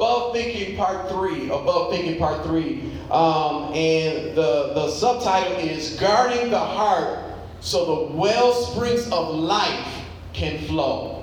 above thinking part three. Above thinking part three, um, and the the subtitle is guarding the heart so the well springs of life can flow.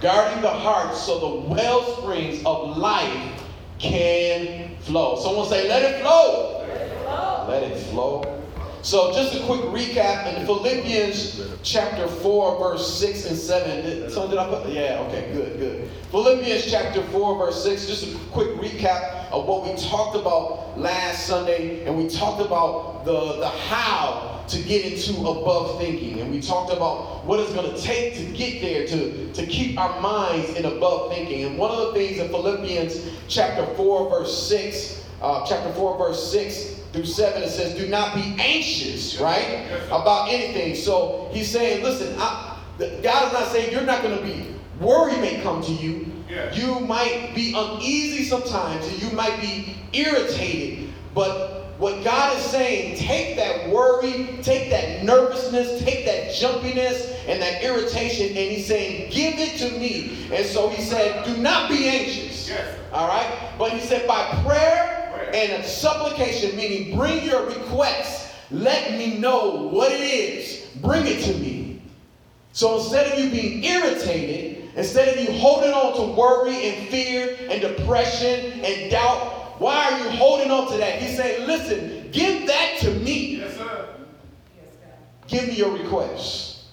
Guarding the heart so the well springs of life can flow. Someone say, let it flow. Let it flow. Let it flow. So, just a quick recap in Philippians chapter 4, verse 6 and 7. So, did I put? Yeah, okay, good, good. Philippians chapter 4, verse 6. Just a quick recap of what we talked about last Sunday. And we talked about the, the how to get into above thinking. And we talked about what it's going to take to get there, to, to keep our minds in above thinking. And one of the things in Philippians chapter 4, verse 6, uh, chapter 4, verse 6 through 7, it says, Do not be anxious, right? About anything. So he's saying, Listen, I, God is not saying you're not going to be, worry may come to you. You might be uneasy sometimes, and you might be irritated. But what God is saying, take that worry, take that nervousness, take that jumpiness and that irritation, and He's saying, Give it to me. And so He said, Do not be anxious. Yes. All right? But He said, By prayer and a supplication, meaning bring your requests. Let me know what it is. Bring it to me. So instead of you being irritated, instead of you holding on to worry and fear and depression and doubt, why are you holding on to that? He said, listen, give that to me. Yes, sir. Give me your requests.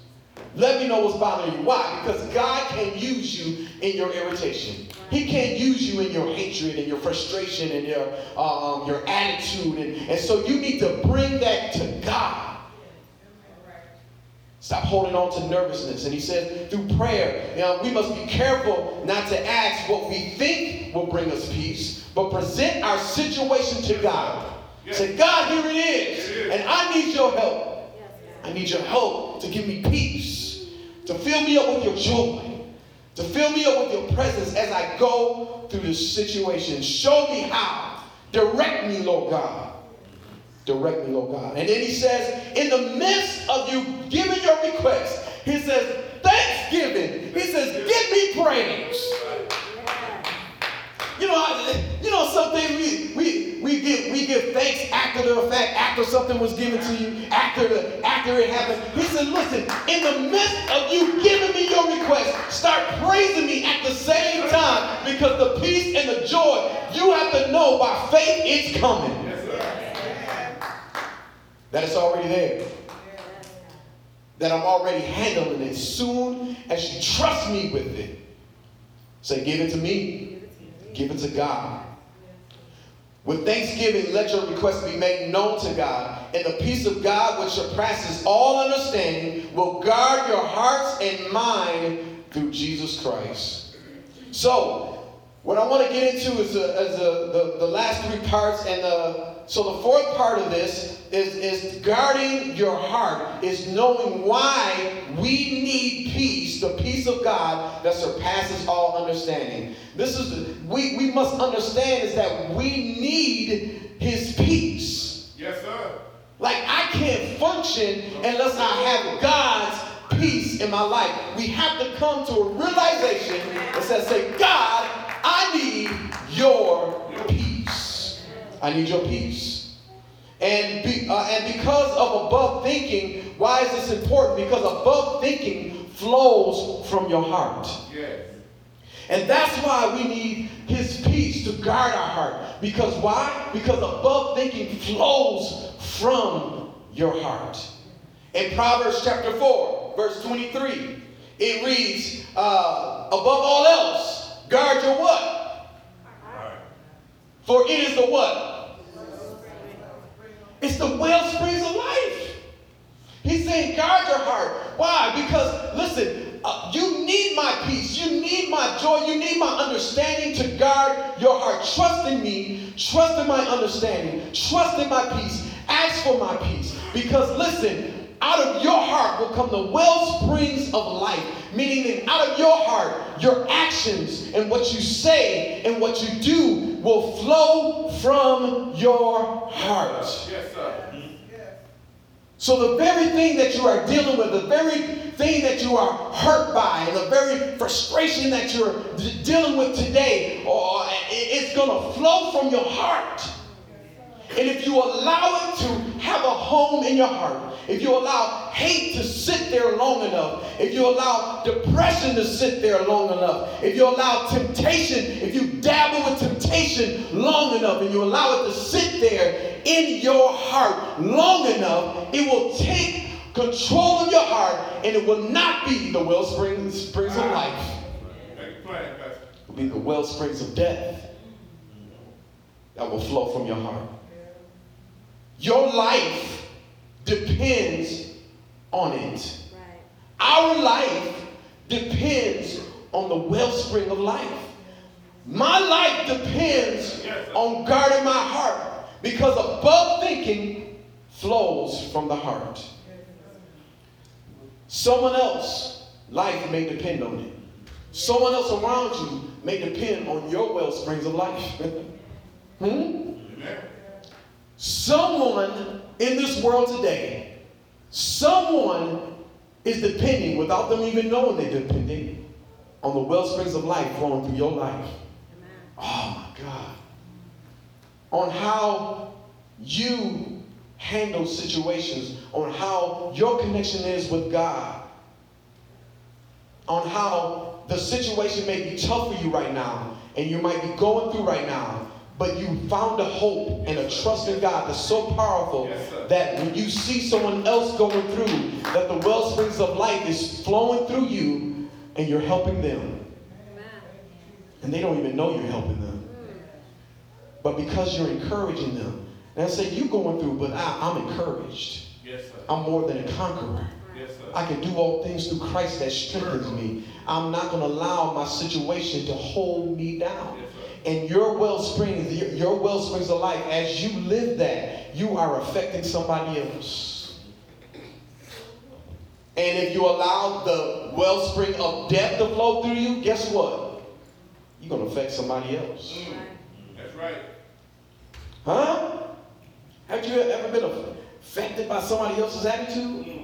Let me know what's bothering you. Why? Because God can use you in your irritation. He can't use you in your hatred and your frustration and your, um, your attitude. And, and so you need to bring that to God. Stop holding on to nervousness. And he said, through prayer, you know, we must be careful not to ask what we think will bring us peace, but present our situation to God. Yes. Say, God, here it is, it is, and I need your help. Yes. I need your help to give me peace, to fill me up with your joy to fill me up with your presence as I go through this situation. Show me how. Direct me, Lord God. Direct me, Lord God. And then he says, in the midst of you giving your request, he says, thanksgiving. He says, give me praise. You know, you know something we we we give we give thanks after the fact, after something was given to you, after the after it happened. He said, listen, in the midst of you giving me your request, start praising me at the same time because the peace and the joy you have to know by faith it's coming. That it's already there. That I'm already handling it soon as you trust me with it. Say, give it to me. Give it to God. With thanksgiving, let your requests be made known to God. And the peace of God, which surpasses all understanding, will guard your hearts and mind through Jesus Christ. So, what I want to get into is, is a, the, the last three parts. And the, so the fourth part of this is, is guarding your heart, is knowing why we need peace, the peace of God that surpasses all understanding. This is we, we must understand is that we need his peace. Yes, sir. Like I can't function unless I have God's peace in my life. We have to come to a realization that says, say, God, I need your peace. I need your peace. And, be, uh, and because of above thinking, why is this important? Because above thinking flows from your heart. Yes. And that's why we need his peace to guard our heart. Because why? Because above thinking flows from your heart. In Proverbs chapter 4, verse 23, it reads, uh, above all else, guard your what? For it is the what? It's the well springs of life. He's saying, guard your heart. Why? Because, listen, uh, you need my peace. You need my joy. You need my understanding to guard your heart. Trust in me. Trust in my understanding. Trust in my peace. Ask for my peace. Because, listen, out of your heart will come the well springs of life. Meaning that out of your heart, your actions and what you say and what you do will flow from your heart. Yes, sir. So the very thing that you are dealing with, the very thing that you are hurt by, and the very frustration that you're dealing with today, or it, going to flow from your heart. And if you allow it to have a home in your heart, if you allow hate to sit there long enough, if you allow depression to sit there long enough, if you allow temptation, if you dabble with temptation long enough, and you allow it to sit there in your heart long enough, it will take control of your heart and it will not be the wellspring springs of life. It will be the well springs of death that will flow from your heart. Your life depends on it. Right. Our life depends on the wellspring of life. My life depends on guarding my heart because above thinking flows from the heart. Someone else life may depend on it. Someone else around you may depend on your well springs of life. hmm? Someone in this world today, someone is depending, without them even knowing they're depending, on the well springs of life flowing through your life. Amen. Oh my God. On how you handle situations, on how your connection is with God, on how the situation may be tough for you right now, and you might be going through right now, but you found a hope and a trust in God that's so powerful yes, that when you see someone else going through, that the well springs of life is flowing through you and you're helping them. And they don't even know you're helping them. Hmm. But because you're encouraging them, and I say, you're going through, but I, am encouraged. Yes, I'm more than a conqueror. Yes, I can do all things through Christ that strengthens me. I'm not going to allow my situation to hold me down. Yes, and your well springs, your well springs of life, as you live that, you are affecting somebody else. And if you allow the wellspring of death to flow through you, guess what? You're going to affect somebody else. Mm. That's right. Huh? Have you ever been affected by somebody else's attitude?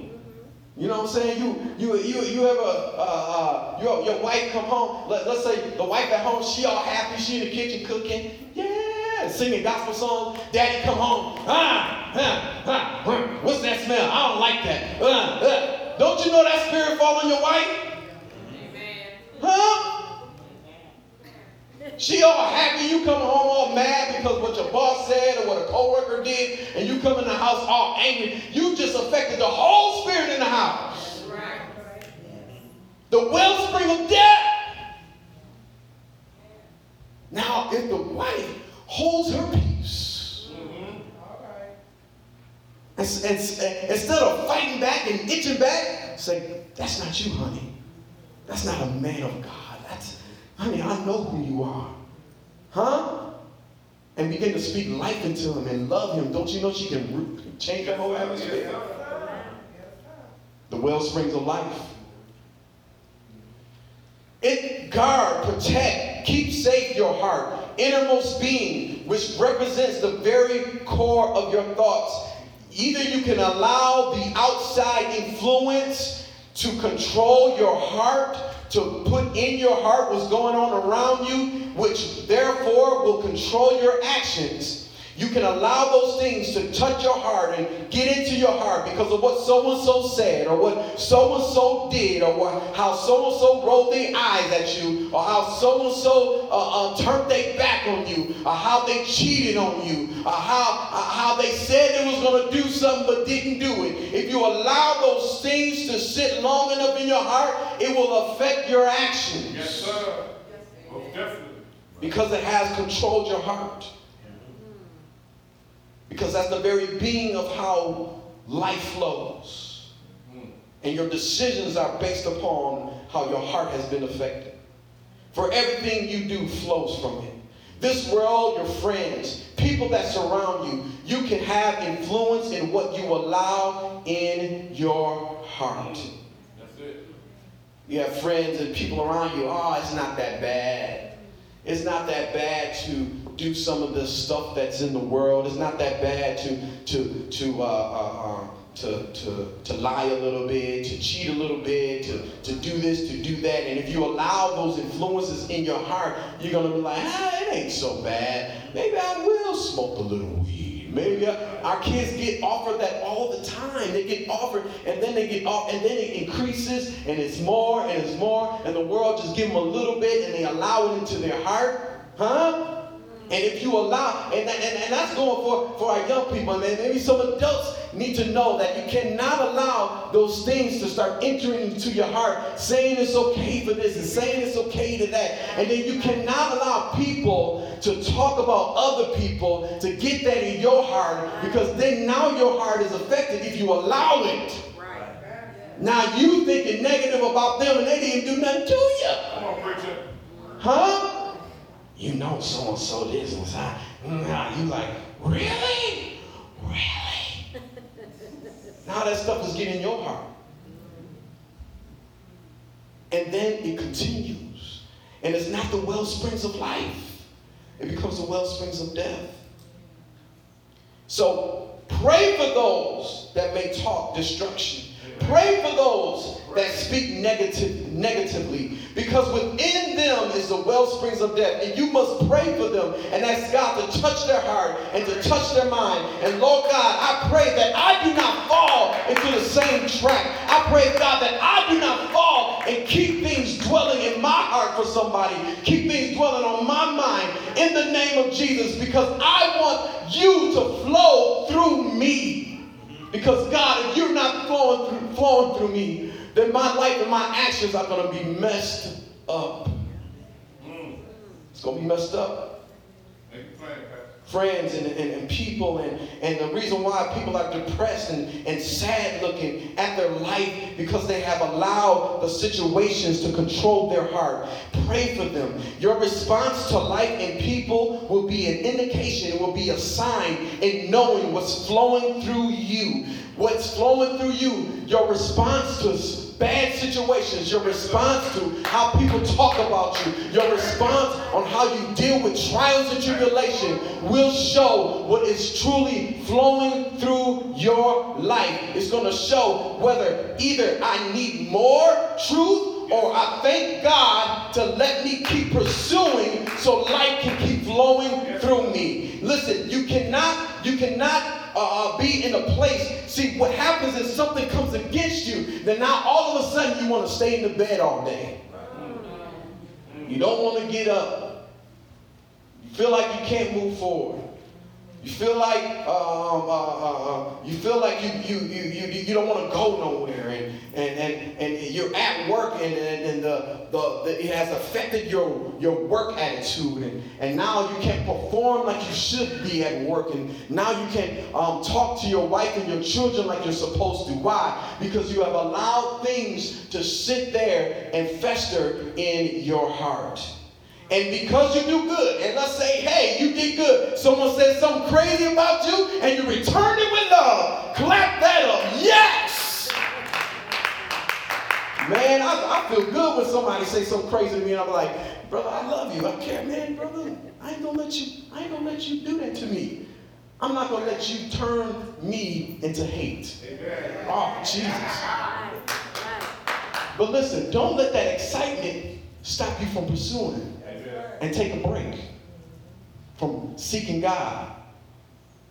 You know what I'm saying? You you you you ever uh, uh, your your wife come home? Let, let's say the wife at home, she all happy, she in the kitchen cooking, yeah, singing gospel songs. Daddy come home, ah, ah, ah, ah. what's that smell? I don't like that. Uh, uh. Don't you know that spirit fall on your wife? Amen. Huh? She all happy, you come home all mad because what your boss said or what a coworker did, and you come in the house all angry. You just affected the whole spirit in the house. The wellspring of death. Now, if the wife holds her peace, instead of fighting back and itching back, say, That's not you, honey. That's not a man of God. Honey, I know who you are. Huh? And begin to speak life into him and love him. Don't you know she can change the whole atmosphere? The well springs of life. It guard, protect, keep safe your heart, innermost being, which represents the very core of your thoughts. Either you can allow the outside influence to control your heart to put in your heart what's going on around you, which therefore will control your actions you can allow those things to touch your heart and get into your heart because of what so and so said, or what so and so did, or what, how so and so rolled their eyes at you, or how so and so turned their back on you, or how they cheated on you, or how, uh, how they said they was going to do something but didn't do it. If you allow those things to sit long enough in your heart, it will affect your actions. Yes, sir. Most definitely. Because it has controlled your heart. Because that's the very being of how life flows. And your decisions are based upon how your heart has been affected. For everything you do flows from it. This world, your friends, people that surround you, you can have influence in what you allow in your heart. That's it. You have friends and people around you, oh, it's not that bad. It's not that bad to do some of the stuff that's in the world. It's not that bad to to to uh, uh, uh, to, to, to lie a little bit, to cheat a little bit, to, to do this, to do that. And if you allow those influences in your heart, you're to be like, ah, it ain't so bad. Maybe I will smoke a little. Maybe our kids get offered that all the time. They get offered, and then they get off, and then it increases, and it's more, and it's more, and the world just give them a little bit, and they allow it into their heart. Huh? And if you allow, and, and, and that's going for, for our young people, man. Maybe some adults need to know that you cannot allow those things to start entering into your heart, saying it's okay for this and saying it's okay to that. And then you cannot allow people to talk about other people to get that in your heart because then now your heart is affected if you allow it. Now you thinking negative about them and they didn't do nothing to you. Come on, preacher. Huh? You know so and so this and that. Now you like, really? Really? now that stuff is getting in your heart. And then it continues. And it's not the well springs of life, it becomes the well springs of death. So pray for those that may talk destruction. Pray for those that speak negative, negatively because within them is the well springs of death and you must pray for them and ask God to touch their heart and to touch their mind. And Lord God I pray that I do not fall into the same trap. I pray God that I do not fall and keep things dwelling in my heart for somebody keep things dwelling on my mind in the name of Jesus because I want you to flow through me because God if you're not flowing through, flowing through me then my life and my actions are going to be messed up. Mm. It's going to be messed up. Friends and, and, and people, and, and the reason why people are depressed and, and sad looking at their life because they have allowed the situations to control their heart. Pray for them. Your response to life and people will be an indication, it will be a sign in knowing what's flowing through you. What's flowing through you, your response to bad situations, your response to how people talk about you, your response on how you deal with trials and tribulation will show what is truly flowing through your life. It's going to show whether either I need more truth or I thank God to let me keep pursuing so life can keep flowing through me. Listen, you cannot, you cannot uh, uh, be in a place. See, what happens is something comes against you, then now all of a sudden you want to stay in the bed all day. You don't want to get up. You feel like you can't move forward. You feel like um, uh, uh, uh, you feel like you you you you, you don't want to go nowhere, and, and and and you're at work, and and, and the, the, the, it has affected your your work attitude, and and now you can't perform like you should be at work, and now you can't um, talk to your wife and your children like you're supposed to. Why? Because you have allowed things to sit there and fester in your heart. And because you do good, and let's say, hey, you did good. Someone says something crazy about you, and you return it with love. Clap that up. Yes! Man, I, I feel good when somebody say something crazy to me, and I'm like, brother, I love you. I care, man, brother. I ain't gonna let you, I ain't gonna let you do that to me. I'm not gonna let you turn me into hate. Amen. Oh, Jesus. But listen, don't let that excitement stop you from pursuing and take a break from seeking God.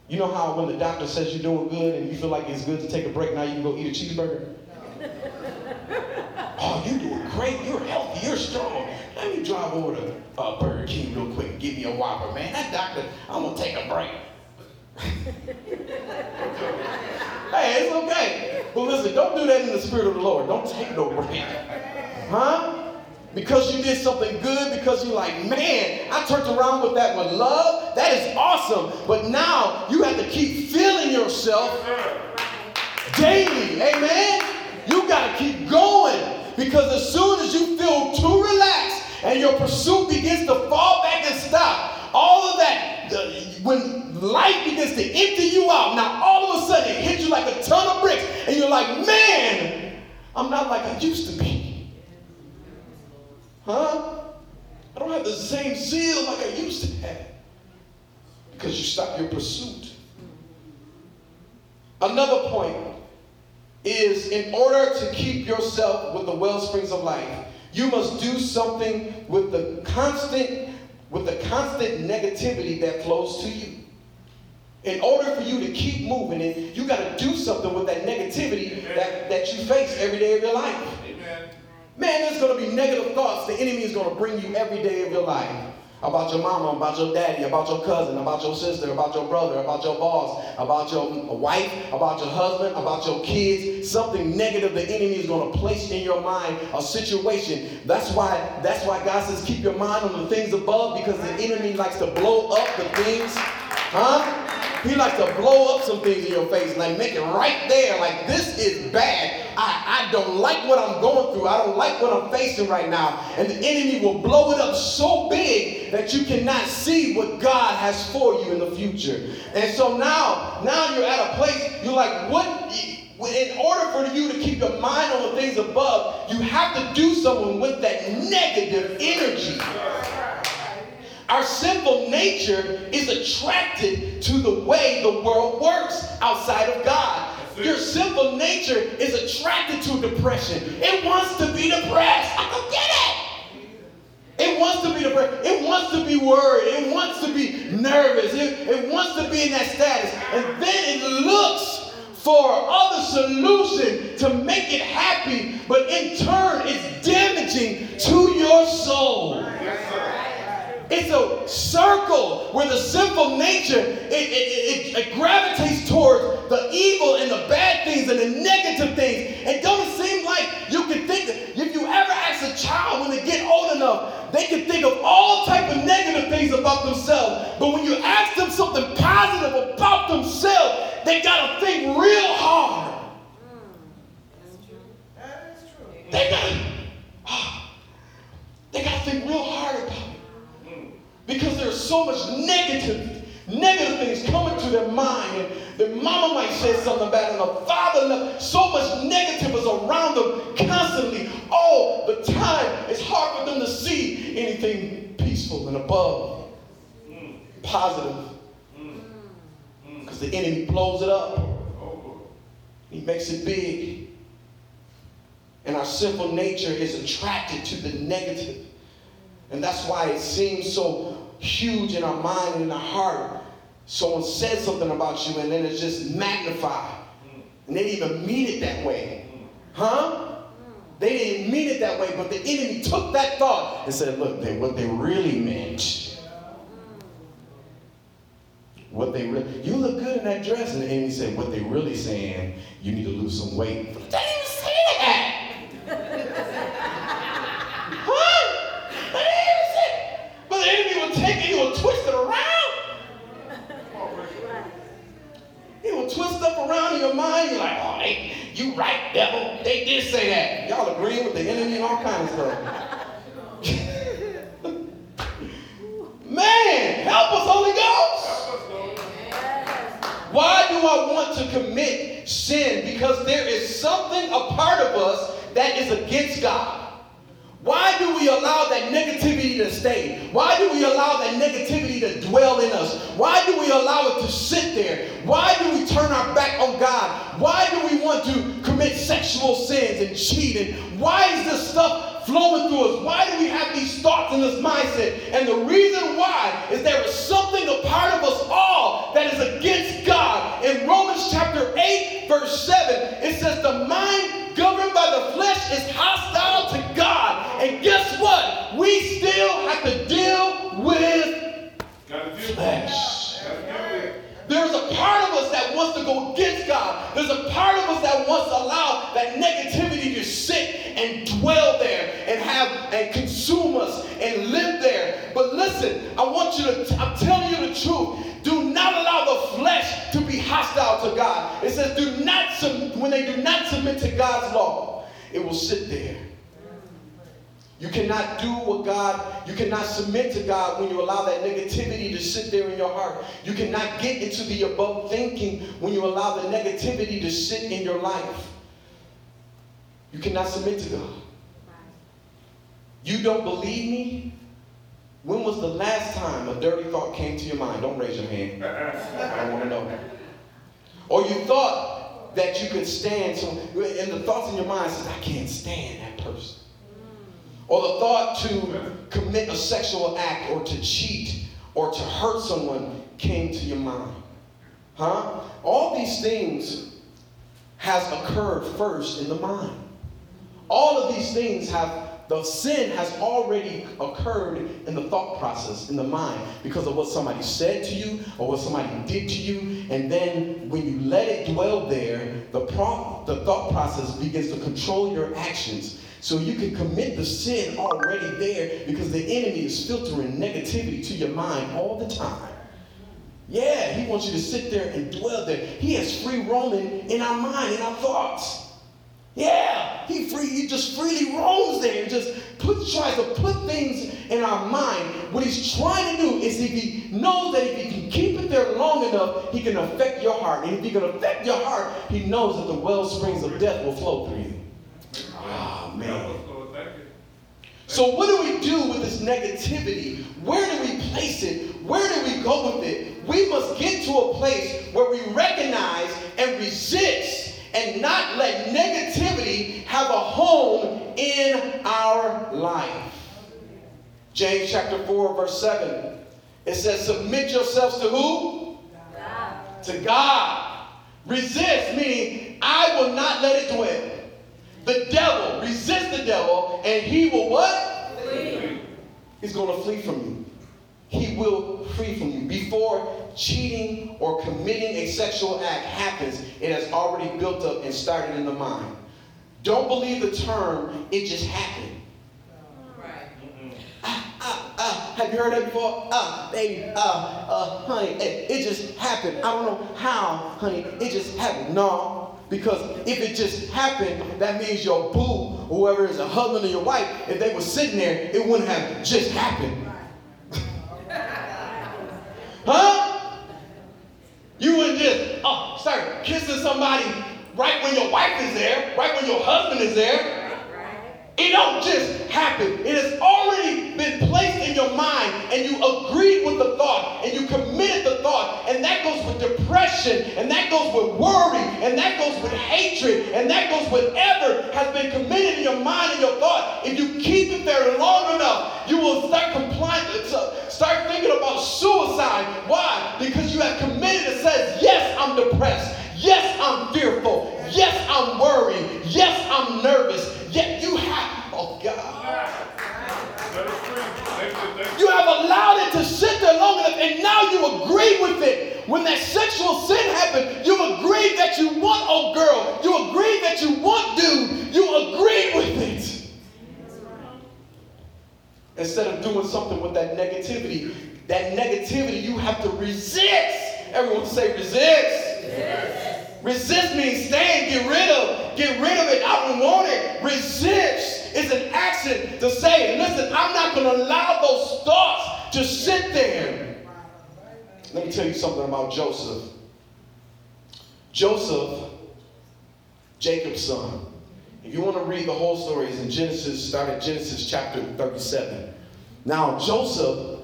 You know how when the doctor says you're doing good and you feel like it's good to take a break, now you can go eat a cheeseburger? oh, you're doing great. You're healthy. You're strong. Let me drive over to uh, Burger King real quick and give me a Whopper, man. That doctor, I'm going to take a break. hey, it's okay. But listen, don't do that in the spirit of the Lord. Don't take no break. Huh? Because you did something good, because you're like, man, I turned around with that with love. That is awesome. But now you have to keep feeling yourself daily. Amen? You got to keep going because as soon as you feel too relaxed and your pursuit begins to fall back and stop, all of that, the, when life begins to empty you out, now all of a sudden it hits you like a ton of bricks and you're like, man, I'm not like I used to be. Huh? I don't have the same zeal like I used to have. because you stop your pursuit. Another point is in order to keep yourself with the well springs of life, you must do something with the constant with the constant negativity that flows to you. In order for you to keep moving, and you got to do something with that negativity that, that you face every day of your life. Man, there's going to be negative thoughts the enemy is going to bring you every day of your life. About your mama, about your daddy, about your cousin, about your sister, about your brother, about your boss, about your wife, about your husband, about your kids. Something negative the enemy is going to place in your mind, a situation. That's why, that's why God says keep your mind on the things above, because the enemy likes to blow up the things. Huh? He likes to blow up some things in your face, like make it right there, like this is bad. I, I don't like what I'm going through. I don't like what I'm facing right now. And the enemy will blow it up so big that you cannot see what God has for you in the future. And so now, now you're at a place, you're like, what? In order for you to keep your mind on the things above, you have to do something with that negative energy. Our sinful nature is attracted to the way the world works outside of God. Your sinful nature is attracted to depression. It wants to be depressed. I don't get it. It wants to be depressed. It wants to be worried. It wants to be nervous. It, it wants to be in that status. And then it looks for other solution to make it happy, but in turn it's damaging to your soul. Yes. It's a circle where the sinful nature it, it, it, it, gravitates towards the evil and the bad things and the negative things. It don't seem like you can think if you ever ask a child when they get old enough, they can think of all type of negative things about themselves. But when you ask them something positive about themselves, they gotta think real hard. They gotta, they gotta think real hard about it. Because there's so much negative, things coming to their mind. And their mama might say something bad, and the father, left. so much negative is around them constantly, all the time. It's hard for them to see anything peaceful and above, positive. Because the enemy blows it up. He makes it big. And our sinful nature is attracted to the negative. And that's why it seems so huge in our mind and in our heart. Someone says something about you and then it's just magnified. Mm. And they didn't even mean it that way. Mm. Huh? They didn't mean it that way, but the enemy took that thought and said, look, they, what they really meant. What they really, you look good in that dress. And the enemy said, what they really saying, you need to lose some weight. They didn't even say that. Huh? They didn't even say But the enemy will take it, he will twist it around. He will twist stuff around in your mind. You're like, oh, they, you devil. They did say that. Y'all agreeing with the enemy and all kinds of stuff. Man, help us, Holy Ghost. Help us, Lord. Why do I want to commit sin? Because there is something a part of us that is against God. Why do we allow that negativity to stay? Why do we allow that negativity to dwell in us? Why do we allow it to sit there? Why do we turn our back on God? Why do we want to commit sexual sins and cheating? Why is this stuff flowing through us? Why do we have these thoughts and this mindset? And the reason why is there is something a part of us all that is against God. In Romans chapter 8, verse 7, it says, The mind governed by the flesh is hostile to God. And guess what? We still have to deal with Gotta deal with it. flesh. There's a part of us that wants to go against God. There's a part of us that wants to allow that negativity to sit and dwell there and have and consume us and live there. But listen, I want you to, I'm telling you the truth. Do not allow the flesh to be hostile to God. It says, do not, when they do not submit to God's law, it will sit there. You cannot do what God, you cannot submit to God when you allow that negativity to sit there in your heart. You cannot get into the above thinking when you allow the negativity to sit in your life. You cannot submit to God. You don't believe me? When was the last time a dirty thought came to your mind? Don't raise your hand. I want to know. Or you thought that you could stand, so, and the thoughts in your mind says, I can't stand that. Or the thought to commit a sexual act or to cheat or to hurt someone came to your mind. Huh? All these things has occurred first in the mind. All of these things have the sin has already occurred in the thought process in the mind because of what somebody said to you or what somebody did to you and then when you let it dwell there the pro- the thought process begins to control your actions so you can commit the sin already there because the enemy is filtering negativity to your mind all the time yeah, he wants you to sit there and dwell there. He has free roaming in our mind, in our thoughts. Yeah, he free, he just freely roams there, and just put, tries to put things in our mind. What he's trying to do is if he knows that if he can keep it there long enough, he can affect your heart. And if he can affect your heart, he knows that the well springs of death will flow through you. Oh man. So what do we do with this negativity? Where do we place it? Where do we go with it? We must get to a place where we recognize and resist and not let negativity have a home in our life. James chapter 4, verse 7. It says, Submit yourselves to who? God. To God. Resist, meaning I will not let it dwell. The devil, resist the devil, and he will what? Flee. He's going to flee from you. He will flee from you. Before cheating or committing a sexual act happens, it has already built up and started in the mind. Don't believe the term, it just happened. Right. Ah, ah, ah. Have you heard that before? Ah, baby, ah, uh, honey, it, it just happened. I don't know how, honey, it just happened. No, because if it just happened, that means your boo, whoever is a husband or your wife, if they were sitting there, it wouldn't have just happened. huh? You wouldn't just oh, start kissing somebody right when your wife is there, right when your husband is there. It don't just happen. It has already been placed in your mind, and you agreed with the thought, and you committed the thought, and that goes with depression, and that goes with worry, and that goes with hatred, and that goes with whatever has been committed in your mind and your thought. If you keep it there long enough, you will start complying, start thinking about suicide. Why? Because you have committed. It says, yes, I'm depressed. Yes, I'm fearful. Yes, I'm worried. Yes, I'm nervous. Yet you have, oh God. You have allowed it to sit there long enough, and now you agree with it. When that sexual sin happened, you agreed that you want old girl. You agreed that you want dude. You agreed with it. Instead of doing something with that negativity, that negativity you have to resist. Everyone say resist. resist. Resist means stand, get rid of, get rid of it. I don't want it. Resist is an action to say, listen, I'm not going to allow those thoughts to sit there. Let me tell you something about Joseph. Joseph, Jacob's son. If you want to read the whole story, it's in Genesis, start at Genesis chapter 37. Now, Joseph,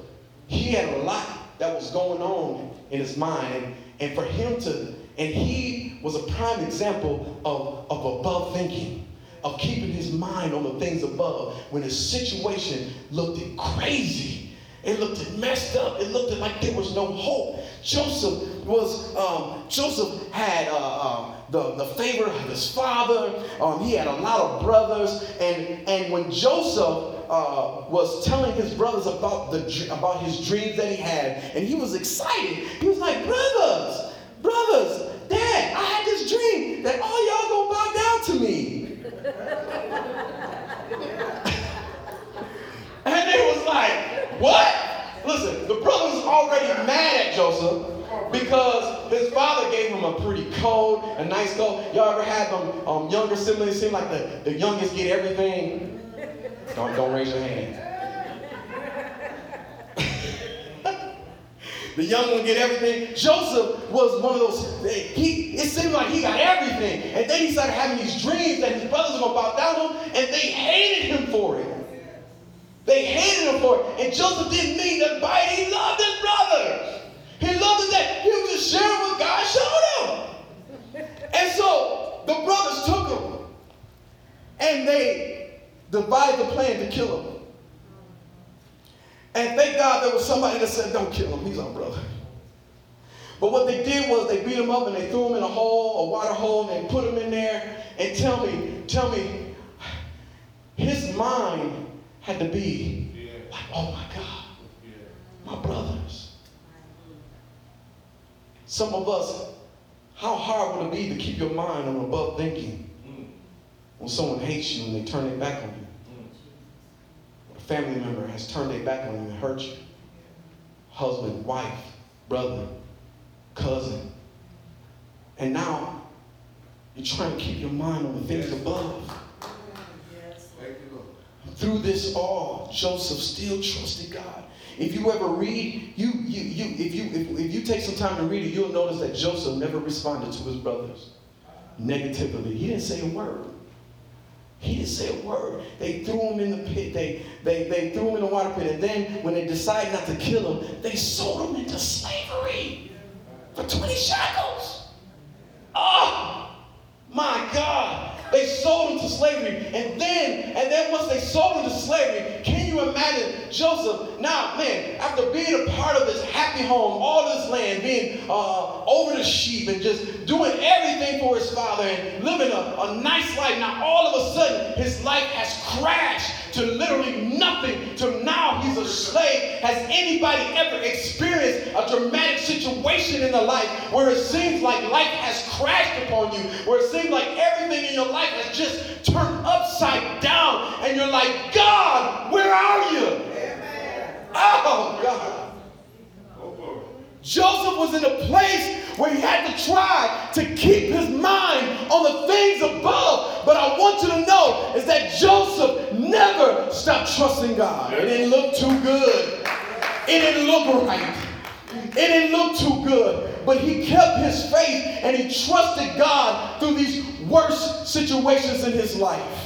he had a lot that was going on in his mind, and for him to and he was a prime example of, of above thinking, of keeping his mind on the things above when his situation looked crazy. It looked messed up. It looked like there was no hope. Joseph was, um, Joseph had uh, uh, the, the favor of his father. Um, he had a lot of brothers. And, and when Joseph uh, was telling his brothers about, the, about his dreams that he had, and he was excited, he was like, brothers, brothers, Dad, I had this dream that all y'all gonna bow down to me. and they was like, what? Listen, the brothers already mad at Joseph because his father gave him a pretty cold, a nice coat. Y'all ever had them um, younger siblings seem like the, the youngest get everything? Don't, don't raise your hand. The young one get everything. Joseph was one of those, eh, he, it seemed like he got everything. And then he started having these dreams that his brothers were about down him, and they hated him for it. They hated him for it. And Joseph didn't mean to bite. He loved his brothers. He loved that. He was just sharing what God showed him. And so the brothers took him and they devised a plan to kill him. And thank God there was somebody that said, Don't kill him. He's our brother. But what they did was they beat him up and they threw him in a hole, a water hole, and they put him in there. And tell me, tell me, his mind had to be Yeah. like, oh my God, Yeah. my brothers. Some of us, how hard would it be to keep your mind on above thinking Mm. when someone hates you and they turn their back on you? Family member has turned their back on you and hurt you. Husband, wife, brother, cousin. And now you're trying to keep your mind on the things above. Lord. Through this all, Joseph still trusted God. If you ever read, you, you, you, if you if, if you take some time to read it, you'll notice that Joseph never responded to his brothers negatively. He didn't say a word. He didn't say a word. They threw him in the pit. They, they, they threw him in the water pit. And then when they decided not to kill him, they sold him into slavery for 20 shekels. Oh, sold him to slavery. And then, and then once they sold him to slavery, can you imagine Joseph? Now, man, after being a part of this happy home, all this land, being uh, over the sheep and just doing everything for his father and living a, a nice life, now all of a sudden his life has crashed to literally nothing to now he's a slave. Has anybody ever experienced a dramatic situation in the life where it seems like life has crashed upon you, where it seems like everything in your life has just turned upside down, and you're like, God, where are you? Oh, God. Joseph was in a place where he had to try to keep his mind on the things above. But I want you to know is that Joseph never stopped trusting God. It didn't look too good. It didn't look right. It didn't look too good. But he kept his faith and he trusted God through these worst situations in his life.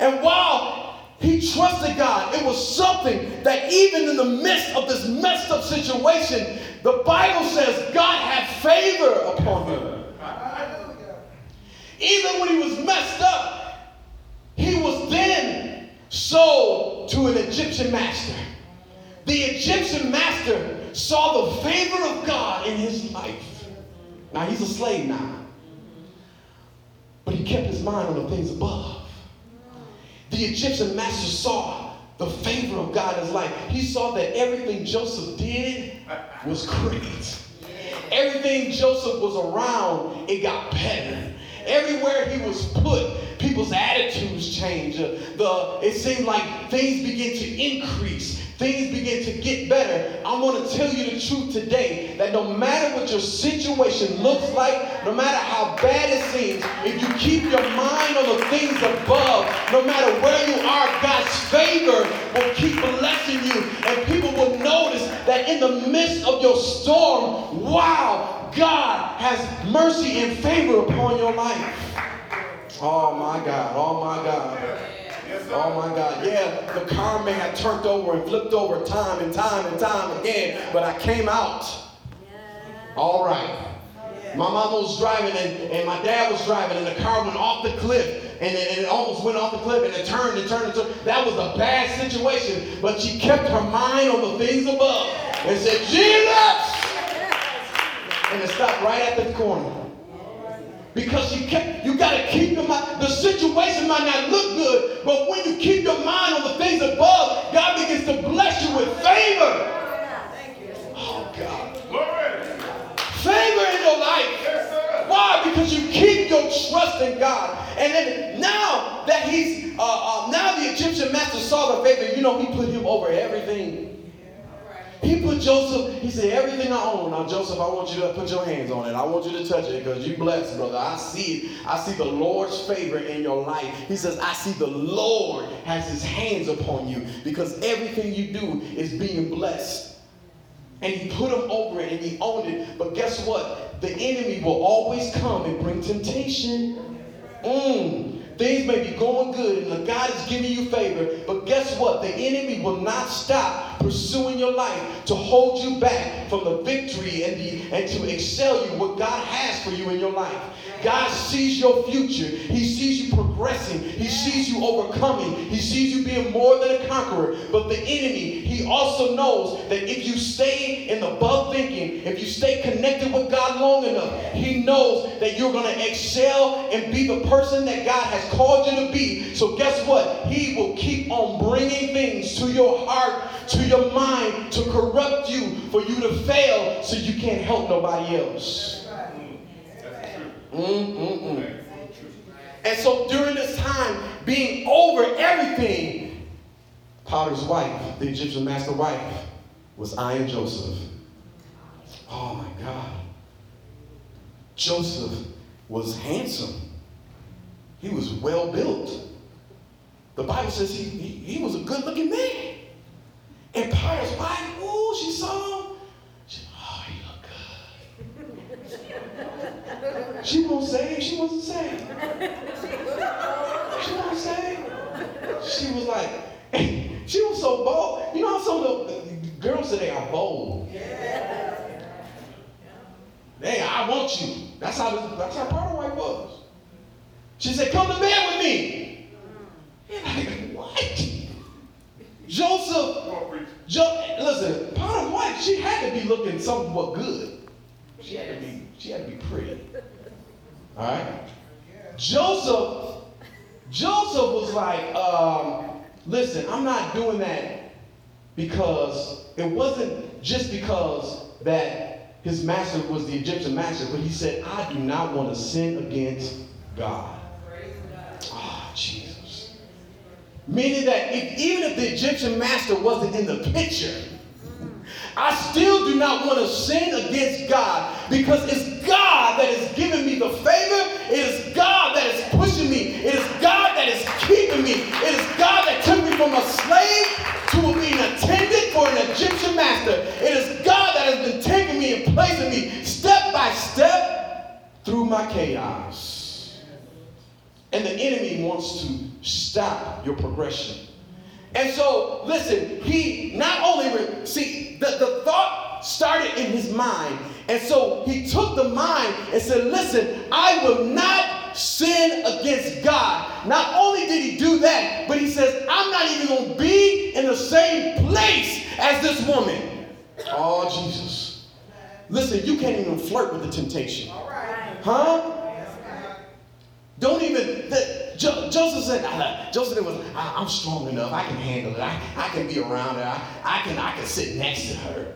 And while he trusted God, it was something that even in the midst of this messed up situation, the Bible says God had favor upon him. Even when he was messed up, he was then sold to an Egyptian master. The Egyptian master saw the favor of God in his life. Now he's a slave now. But he kept his mind on the things above. The Egyptian master saw the favor of God in his life. He saw that everything Joseph did was great. Everything Joseph was around, it got better. Everywhere he was put, people's attitudes changed. The, it seemed like things began to increase. Things begin to get better. I want to tell you the truth today that no matter what your situation looks like, no matter how bad it seems, if you keep your mind on the things above, no matter where you are, God's favor will keep blessing you. And people will notice that in the midst of your storm, wow, God has mercy and favor upon your life. Oh my God, oh my God. Yes. Oh my God. Yeah, the car may have turned over and flipped over time and time and time again, but I came out. All right. My mama was driving and, and my dad was driving and the car went off the cliff and it, and it almost went off the cliff and it turned and turned and turned. That was a bad situation, but she kept her mind on the things above and said, Jesus! And it stopped right at the corner. Because you kept, you got to keep your mind. The situation might not look good, but when you keep your mind on the things above, God begins to bless you with favor. Oh God, favor in your life. Why? Because you keep your trust in God. And then now that he's, uh, uh, now the Egyptian master saw the favor, you know, he put him over everything. He put Joseph, he said, everything I own. Now, Joseph, I want you to put your hands on it. I want you to touch it because you blessed, brother. I see it. I see the Lord's favor in your life. He says, I see the Lord has his hands upon you because everything you do is being blessed. And he put him over it and he owned it. But guess what? The enemy will always come and bring temptation. Mm. Things may be going good and God is giving you favor, but guess what? The enemy will not stop pursuing your life to hold you back from the victory and, the, and to excel you what God has for you in your life. God sees your future. He sees you progressing. He sees you overcoming. He sees you being more than a conqueror. But the enemy, he also knows that if you stay in the above thinking, if you stay connected with God long enough, he knows that you're going to excel and be the person that God has called you to be. So guess what? He will keep on bringing things to your heart, to your mind, to corrupt you, for you to fail so you can't help nobody else. Mm-mm-mm. And so during this time, being over everything, Potiphar's wife, the Egyptian master wife, was I and Joseph. Oh my God. Joseph was handsome. He was well built. The Bible says he, he, he was a good looking man. And Potiphar's wife, ooh, she saw him. She, oh, he looked good. She won't say she wasn't saved. She won't say. She was like, she was so bold. You know how some of the uh, girls say they are bold. Hey, I want you. That's how this, that's how White was. She said, come to bed with me. You're like, what? Joseph, jo- listen, Potter White, she had to be looking somewhat good. She had to be, she had to be pretty. All right? Joseph, Joseph was like, um, listen, I'm not doing that because it wasn't just because that his master was the Egyptian master, but he said, I do not want to sin against God. Ah, Jesus. Meaning that if, even if the Egyptian master wasn't in the picture, I still do not want to sin against God because it's God that is giving me the favor. It is God that is pushing me. It is God that is keeping me. It is God that took me from a slave to being attendant for an Egyptian master. It is God that has been taking me and placing me step by step through my chaos. And the enemy wants to stop your progression. And so, listen, he not only, re- see, the, the thought started in his mind. And so he took the mind and said, listen, I will not sin against God. Not only did he do that, but he says, I'm not even going to be in the same place as this woman. Oh, Jesus. Listen, you can't even flirt with the temptation. Huh? Don't even. The, jo, Joseph said, uh, Joseph was, I, am strong enough. I can handle it. I, I can be around her. I, I can I can sit next to her.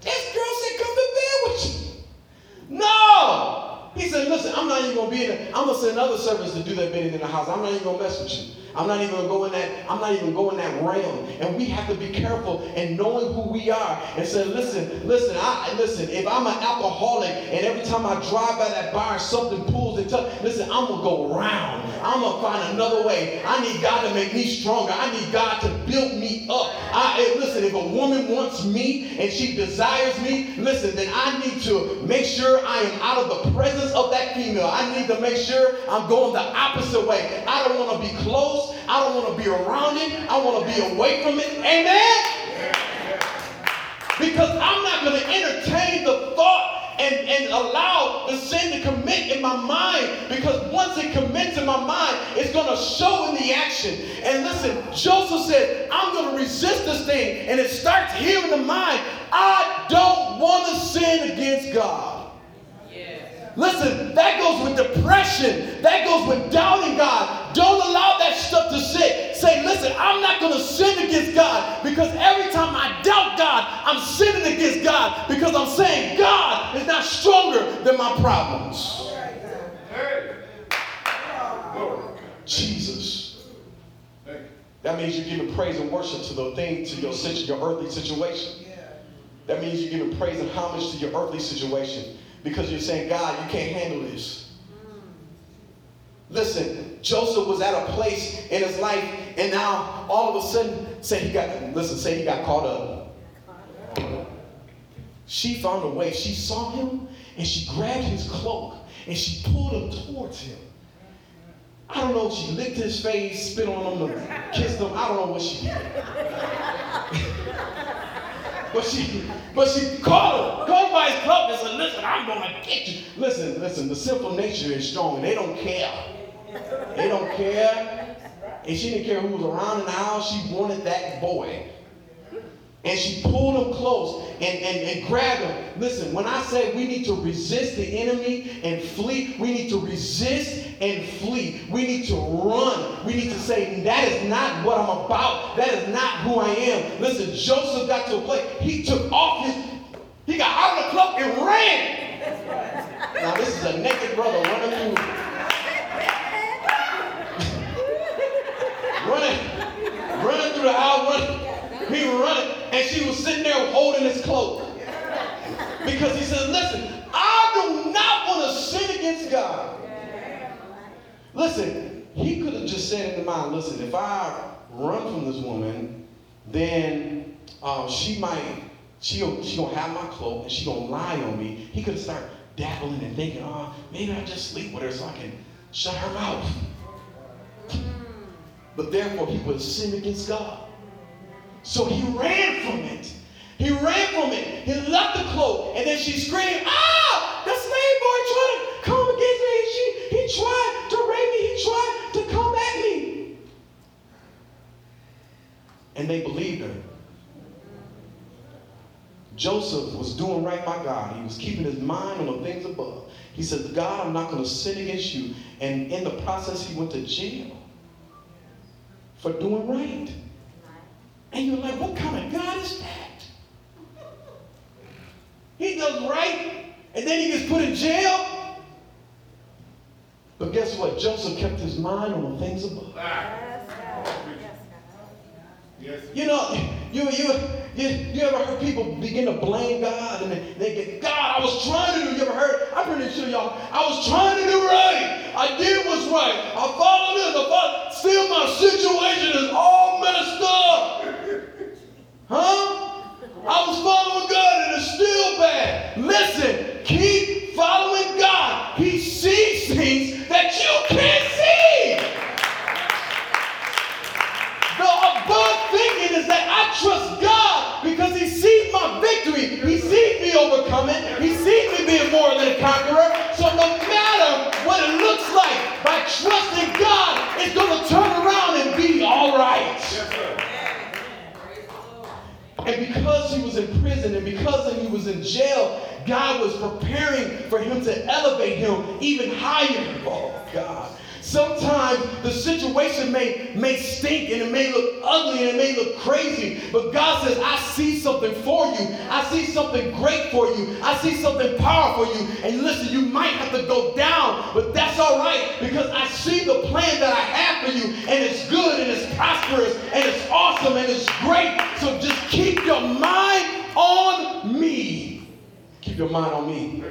This girl said, come to bed with you. No. He said, listen, I'm not even gonna be in the, I'm gonna send other servants to do that bidding in the house. I'm not even gonna mess with you. I'm not even gonna go in that, I'm not even going that realm. And we have to be careful in knowing who we are and say, listen, listen, I listen, if I'm an alcoholic and every time I drive by that bar something pulls and tugs, listen, I'm gonna go around. I'm gonna find another way. I need God to make me stronger. I need God to build me up. I listen, if a woman wants me and she desires me, listen, then I need to make sure I am out of the presence of that female. I need to make sure I'm going the opposite way. I don't want to be close. I don't want to be around it. I want to be away from it. Amen? Because I'm not going to entertain the thought and, and allow the sin to commit in my mind. Because once it commits in my mind, it's going to show in the action. And listen, Joseph said, I'm going to resist this thing. And it starts here in the mind. I don't want to sin against God. Listen, that goes with depression. That goes with doubting God. Don't allow that stuff to sit. Say, listen, I'm not going to sin against God because every time I doubt God, I'm sinning against God because I'm saying God is not stronger than my problems. Jesus. That means you're giving praise and worship to the thing, to your, your earthly situation. That means you're giving praise and homage to your earthly situation because you're saying, God, you can't handle this. Listen, Joseph was at a place in his life, and now all of a sudden, say he got, listen, say he got caught up. She found a way. She saw him, and she grabbed his cloak, and she pulled him towards him. I don't know, she licked his face, spit on him, kissed him. I don't know what she did. but she but she called him, called by his cloak and said, listen, I'm gonna get you. Listen, listen, the simple nature is strong. They don't care. They don't care. And she didn't care who was around in the house. She wanted that boy. And she pulled him close and, and, and grabbed him. Listen, when I say we need to resist the enemy and flee, we need to resist and flee. We need to run. We need to say, that is not what I'm about. That is not who I am. Listen, Joseph got to a place, he took off his, he got out of the club and ran. Now, this is a naked brother running through. running, running through the house, running. He running, and she was sitting there holding his cloak. Because he said, Listen, I do not want to sin against God. Listen, he could have just said in his mind, Listen, if I run from this woman, then um, she might, she'll, she gonna have my cloak and she gonna lie on me. He could have started dabbling and thinking, oh, maybe I just sleep with her so I can shut her mouth. But therefore, he would sin against God. So he ran from it. He ran from it. He left the cloak, and then she screamed, Ah! The slave boy tried to come against me. She, he tried to rape me. He tried to come at me. And they believed her. Joseph was doing right by God. He was keeping his mind on the things above. He said, God, I'm not going to sin against you. And in the process, he went to jail for doing right. And you're like, what kind of God is that? He does right, and then he gets put in jail. But guess what? Joseph kept his mind on the things above. Ah. You know, you, you, you, you ever heard people begin to blame God and they, they get, God, I was trying to do, you ever heard? I'm pretty sure y'all, I was trying to do right. I did what's right. I followed this, I followed, still my situation is all messed up. Huh? I was following God and it's still bad. Listen, keep following God. He sees things that you can't see. The above thinking is that I trust God because He sees my victory. He sees me overcoming. He sees me being more than a conqueror. So no matter what it looks like, by trusting God, it's going to turn around and be all right. And because he was in prison and because he was in jail, God was preparing for him to elevate him even higher. Oh, God. Sometimes the situation may, may stink and it may look ugly and it may look crazy, but God says, I see something for you. I see something great for you. I see something powerful for you. And listen, you might have to go down, but that's all right because I see the plan that I have for you, and it's good and it's prosperous and it's awesome and it's great. So just keep your mind on me. Keep your mind on me.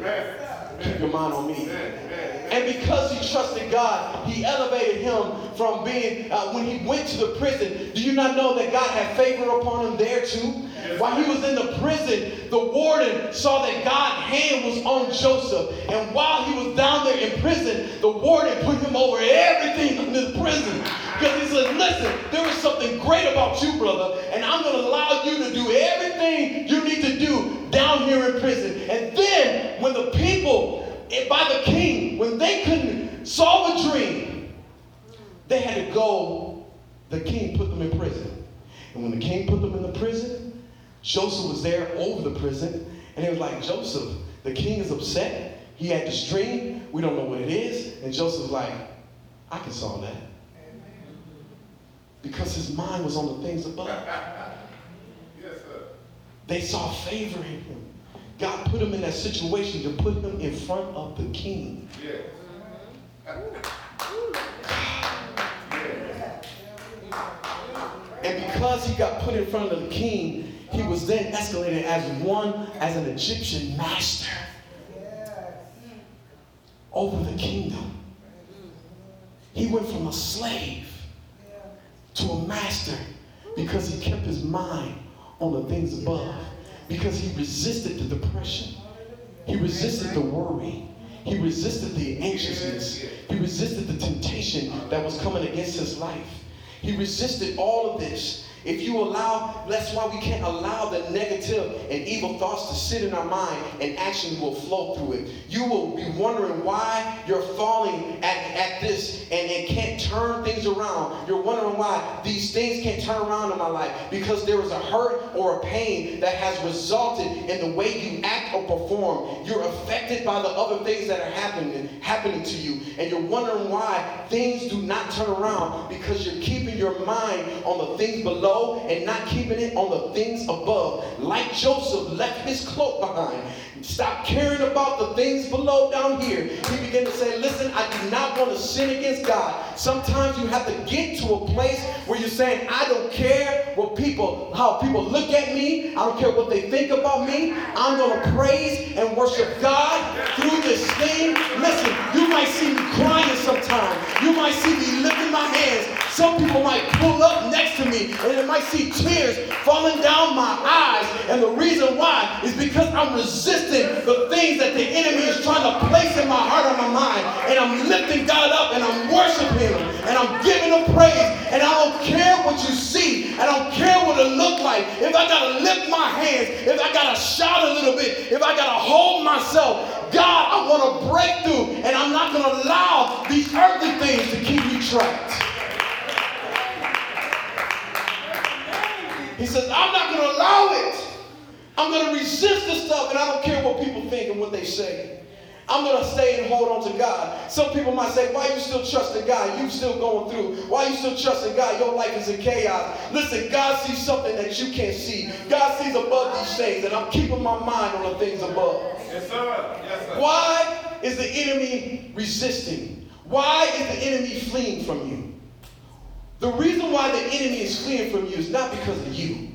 Keep your mind on me. And because he trusted God, he elevated him from being, uh, when he went to the prison, do you not know that God had favor upon him there too? While he was in the prison, the warden saw that God's hand was on Joseph. And while he was down there in prison, the warden put him over everything in the prison. Because he said, listen, there is something great about you, brother, and I'm going to allow you to do everything you need to do down here in prison. And then when the people by the king, when they couldn't solve a dream, they had to go, the king put them in prison. And when the king put them in the prison, Joseph was there over the prison, and he was like, Joseph, the king is upset. He had this dream. We don't know what it is. And Joseph's like, I can solve that. Because his mind was on the things above. Yes, sir. They saw favor in him. God put him in that situation to put him in front of the king. And because he got put in front of the king, he was then escalated as one, as an Egyptian master over the kingdom. He went from a slave to a master because he kept his mind on the things above. Because he resisted the depression. He resisted the worry. He resisted the anxiousness. He resisted the temptation that was coming against his life. He resisted all of this. If you allow, that's why we can't allow the negative and evil thoughts to sit in our mind and action will flow through it. You will be wondering why you're falling at, at this and, it can't turn things around. You're wondering why these things can't turn around in my life because there is a hurt or a pain that has resulted in the way you act or perform. You're affected by the other things that are happening, happening to you. And you're wondering why things do not turn around because you're keeping your mind on the things below below and not keeping it on the things above. Like Joseph left his cloak behind. Stop caring about the things below down here. He began to say, Listen, I do not want to sin against God. Sometimes you have to get to a place where you're saying, I don't care what people, how people look at me. I don't care what they think about me. I'm going to praise and worship God through this thing. Listen, you might see me crying sometimes. You might see me lifting my hands. Some people might pull up next to me and they might see tears falling down my eyes. And the reason why is because I'm resisting the things that the enemy is trying to place in my heart and my mind. And I'm lifting God up and I'm worshiping Him and I'm giving Him praise. And I don't care what you see. I don't care what it look like. If I got to lift my hands, if I got to shout a little bit, if I got to hold myself, God, I want to break through. And I'm not to allow these earthly things to keep me trapped. He says, I'm not going to allow it. I'm going to resist this stuff, and I don't care what people think and what they say. I'm going to stay and hold on to God. Some people might say, why are you still trusting God? You're still going through. Why are you still trusting God? Your life is in chaos. Listen, God sees something that you can't see. God sees above these things, and I'm keeping my mind on the things above. Yes, sir. Yes, sir. Why is the enemy resisting? Why is the enemy fleeing from you? The reason why the enemy is fleeing from you is not because of you,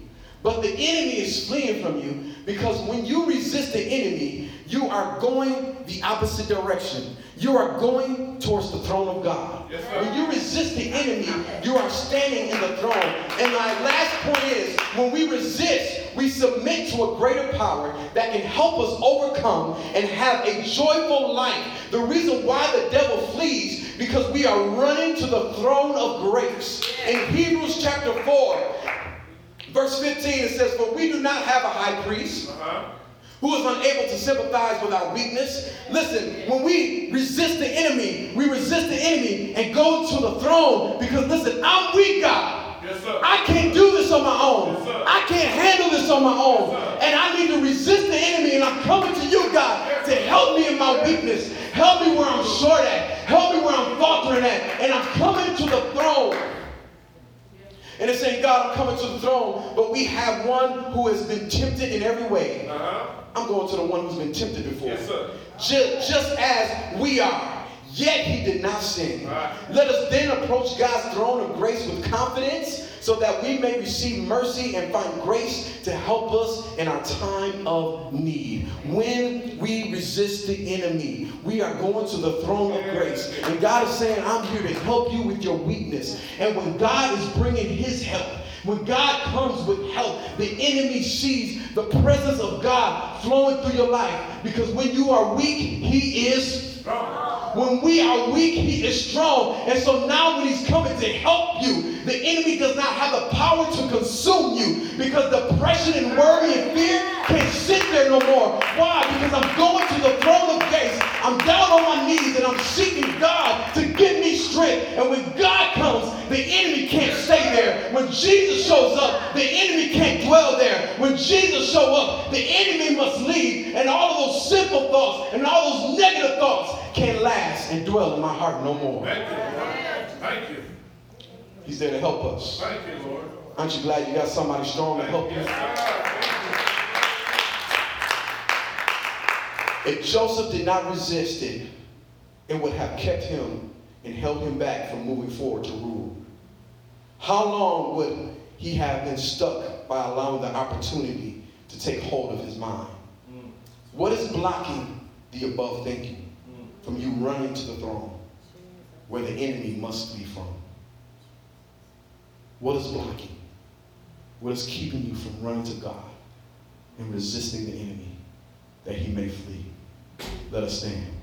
but the enemy is fleeing from you because when you resist the enemy, you are going the opposite direction. You are going towards the throne of God. Yes, when you resist the enemy, you are standing in the throne. And my last point is when we resist, we submit to a greater power that can help us overcome and have a joyful life. The reason why the devil flees because we are running to the throne of grace. In Hebrews chapter 4, verse 15, it says, For we do not have a high priest. Uh-huh who is unable to sympathize with our weakness. Listen, when we resist the enemy, we resist the enemy and go to the throne because, listen, I'm weak, God. Yes, I can't do this on my own. Yes, I can't handle this on my own. Yes, and I need to resist the enemy, and I'm coming to you, God, to help me in my weakness. Help me where I'm short at. Help me where I'm faltering at. And I'm coming to the throne. And it's saying, God, I'm coming to the throne, but we have one who has been tempted in every way. Uh-huh. I'm going to the one who's been tempted before. Yes, sir. Just, just as we are. Yet he did not sin. Right. Let us then approach God's throne of grace with confidence so that we may receive mercy and find grace to help us in our time of need. When we resist the enemy, we are going to the throne of grace. And God is saying, I'm here to help you with your weakness. And when God is bringing his help, when God comes with help, the enemy sees the presence of God flowing through your life. Because when you are weak, he is strong. When we are weak, he is strong. And so now when he's coming to help you, the enemy does not have the power to consume you because depression and worry and fear can't sit there no more. Why? Because I'm going to the throne of grace. I'm down on my knees and I'm seeking God to give me strength. And when God comes, the enemy can't stay there. When Jesus shows up, the enemy can't dwell there. When Jesus shows up, the enemy must leave. And all of those simple thoughts and all those negative thoughts can't last and dwell in my heart no more. Thank you. Thank you. He's there to help us. Thank you, Lord. Aren't you glad you got somebody strong to help you? If Joseph did not resist it, it would have kept him and held him back from moving forward to rule. How long would he have been stuck by allowing the opportunity to take hold of his mind? Mm. What is blocking the above thinking? from you running to the throne where the enemy must be from? What is blocking? What is keeping you from running to God and resisting the enemy that he may flee? Let us stand.